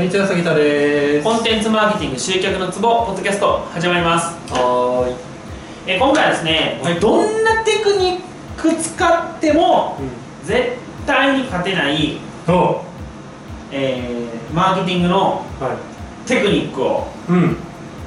こんにちは杉田です。コンテンツマーケティング集客のツボポッドキャスト始まります。はえ今回はですね、はい。どんなテクニック使っても絶対に勝てない、おえーマーケティングのはテクニックをいうん。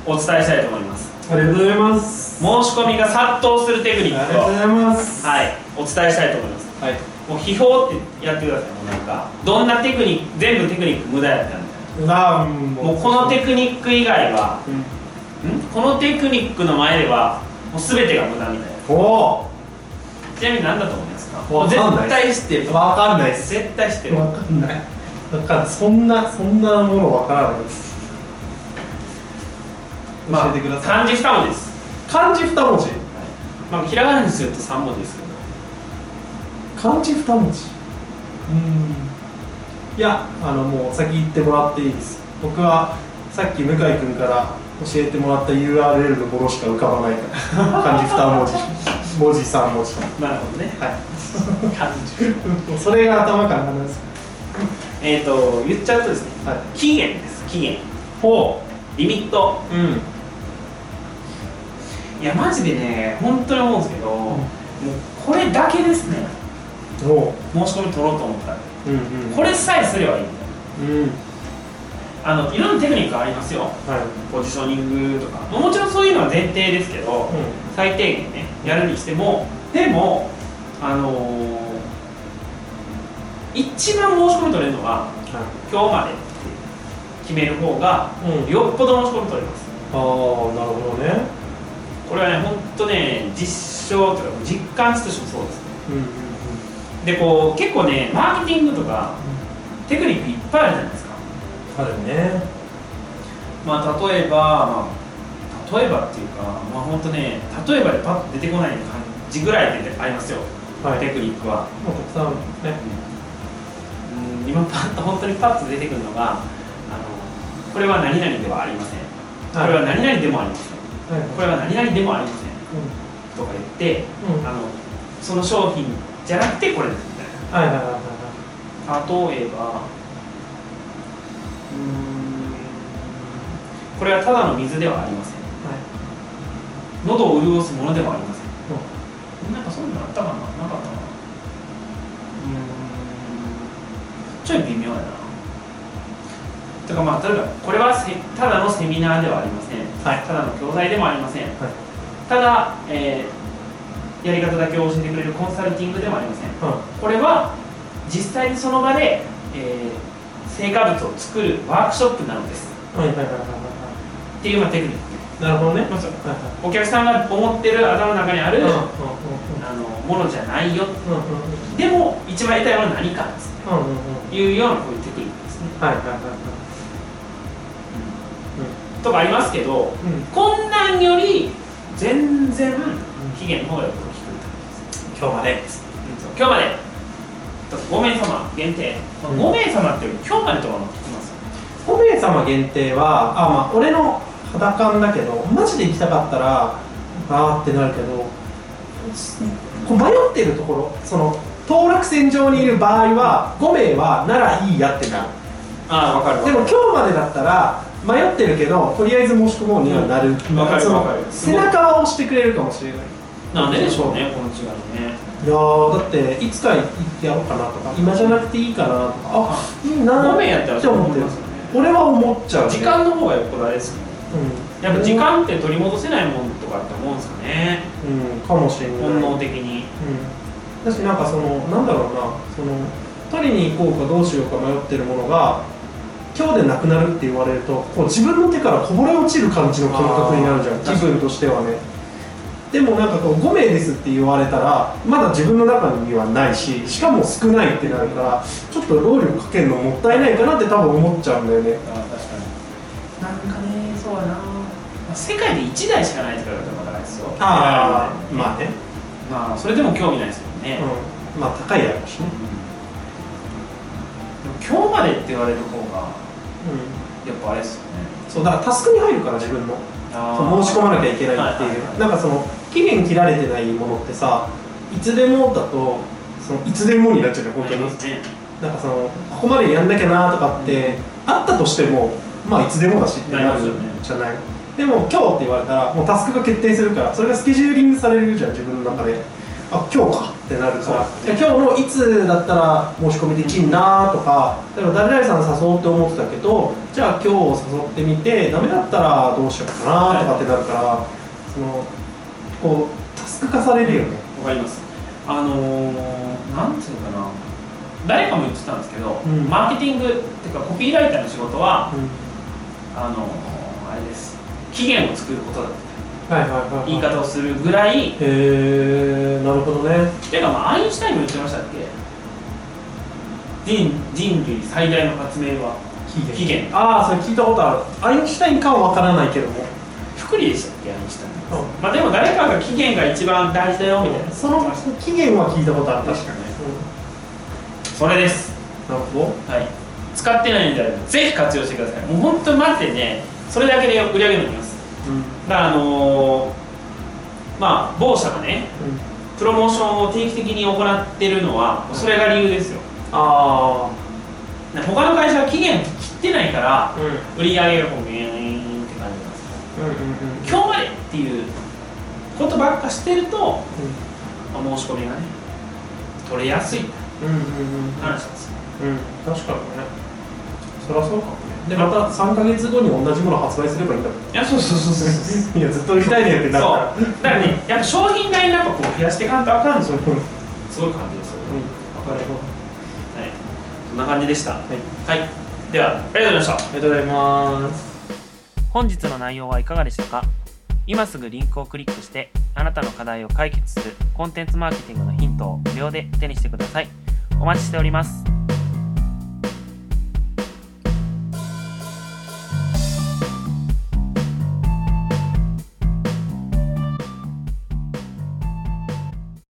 お伝えしたいと思います。ありがとうございます。申し込みが殺到するテクニックをありがとうございます。はい。お伝えしたいと思います。はい。もう秘宝ってやってくださいもうなんか。どんなテクニック全部テクニック無駄やったみたいあーなもうこのテクニック以外はうん。ん？このテクニックの前ではもう全てが無駄みたいな。おちなみに何だと思いますか？絶対知ってるおわかんないです。絶対知ってる。わかんない。わかんない。そんなそんなものわからないです。教えてください、漢字2文字です、漢字二文字？まあ、ひらがなにすると3文字ですけど。漢字二文字。うんいやあのもう先言ってもらっていいです。僕はさっき向井君から教えてもらった URL のものしか浮かばないから。漢字二文字。文字三文字。なるほどね。はい。漢字。それが頭から離れます。えっと言っちゃうとですね。はい。期限です。期限。ほリミット。ううん。いやマジでね本当に思うんですけど、もうこれだけですね。お。申し込み取ろうと思ったらうんうん。これさえすればいい。うん。あのいろんなテクニックありますよ。はい。ポジショニングとか。もちろんそういうのは前提ですけど、最低限ねやるにしてもでもあのー一番申し込み取れるのは今日まで決める方がうん。よっぽど申し込み取れます。ああなるほどね。これはね本当ね実証というか実感値としてもそうです。ねうんうんでこう結構ねマーケティングとかテクニックいっぱいあるじゃないですか。あるね。まあ例えば、まあ、例えばっていうかまあ本当ね例えばでパッと出てこない感じぐらいでありますよ、はい。テクニックは。もうたくさんあるね。うん今パッと本当にパッと出てくるのがあのこれは何々ではありません。これは何々でもありません。はい。これは何々でもありません。とか言ってうんうん。あのその商品じゃなくてこれですみたいはいはいはいはい。な例えばうーんこれはただの水ではありません。はい。喉を潤すものではありません。なんかそんなのあったかな？なかったかな？うーん。ちょい微妙やな。とかまあ例えばこれはせただのセミナーではありません、はい。ただの教材でもありません、はい。ただ、えーやり方だけを教えてくれるコンサルティングでもありません。はこれは実際にその場で、えー成果物を作るワークショップなのです。いはいはいはいはいはっていうまあテクニック。いなるほどね。まずはいはいお客さんが思ってる頭の中にある、うん。うんあのものじゃないよ。うんうんうん。でも一番やりたいものは何か。っつっうんうんうん。ていうようなこういうテクニックですね、はいはいはいはい。とかありますけどうん。うんこんなんより全然期限の方がよく今日まで。今日まで。5名様限定、うん。5名様って今日までとかも聞きます。よ5名様限定はあまあ俺の肌感だけどマジで行きたかったらあーってなるけどこう迷ってるところその当落線上にいる場合は5名はならいいやってなる。ああ分かるでも今日までだったら迷ってるけどとりあえず申し込もうにはなる、うん。わかるそのわかる。背中は押してくれるかもしれないなんででしょうねこの違いね。いやーだっていつか行ってやろうかなとか今じゃなくていいかなとかあいいな5名やったらって思ってるますよね。俺は思っちゃう、ね、時間の方がよっぽどあれですよねうん。やっぱ時間って取り戻せないもんとかって思うんですかね。うんかもしれない。本能的に。うん、だしなんかそのなんだろうなその取りに行こうかどうしようか迷ってるものが今日でなくなるって言われるとこう自分の手からこぼれ落ちる感じの感覚になるじゃん。気分としてはねでもなんかこう5名ですって言われたらまだ自分の中にはないししかも少ないってなるからちょっと労力かけるのもったいないかなって多分思っちゃうんだよね。あ確かに。なんかねそうやな、まあ世界で1台しかないって言われたらまだあれですよああまあね、まあそれでも興味ないですよね、うん、まあ高いやろうしね、でも今日までって言われる方がうん、やっぱあれですよね。そうだからタスクに入るから自分の。申し込まなきゃいけないっていう、はいはいはい。なんかその期限切られてないものってさいつでもだとそのいつでもになっちゃうね本当に、なんかそのここまでやんなきゃなとかってあったとしてもまあいつでもだしってなるじゃない。でも今日って言われたらもうタスクが決定するからそれがスケジューリングされるじゃん自分の中で。あ今日かってなるから。今日のいつだったら申し込みできんなとか例えば誰々さん誘おうって思ってたけどじゃあ今日誘ってみてダメだったらどうしようかなとかってなるから、そのこうタスク化されるよね。わかります。あのー、なんていうのかな。誰かも言ってたんですけど、うん。マーケティングっていうかコピーライターの仕事はあのーあれです。期限を作ることだって。はいはいはい、はい、言い方をするぐらい。へえなるほどね。ていうかまあアインシュタインも言ってましたっけ？人人類最大の発明は期限。ああそれ聞いたことある。アインシュタインかは分からないけども福利でしたっけアインシュタインうまあでも誰かが期限が一番大事だよみたいな。その期限は聞いたことある確かにに、それです。なるほどはい。使ってないんであればぜひ活用してください。もう本当にマジでねそれだけで売り上げ伸びます。だからあのーまあ某社がねプロモーションを定期的に行ってるのはそれが理由ですよ。あね他の会社は期限切ってないからあうん。売り上げがこうビューン今日までっていうことばっかしてると、まあ、申し込みがね取れやすいうんうんうん。話なんですようん。確かにねそりゃそうかもねでまた3か月後に同じもの発売すればいいんだもんいやそうそうそうそういやずっと売りたいねってなるからだからねやっぱ商品ラインナップをこう。増やしていかん。とあかん。ですごい感じですよ、なるほどはい、そんな感じでした。はい。はい、ではありがとうございました。ありがとうございます本日の内容はいかがでしたか？今すぐリンクをクリックしてあなたの課題を解決するコンテンツマーケティングのヒントを無料で手にしてください。お待ちしております。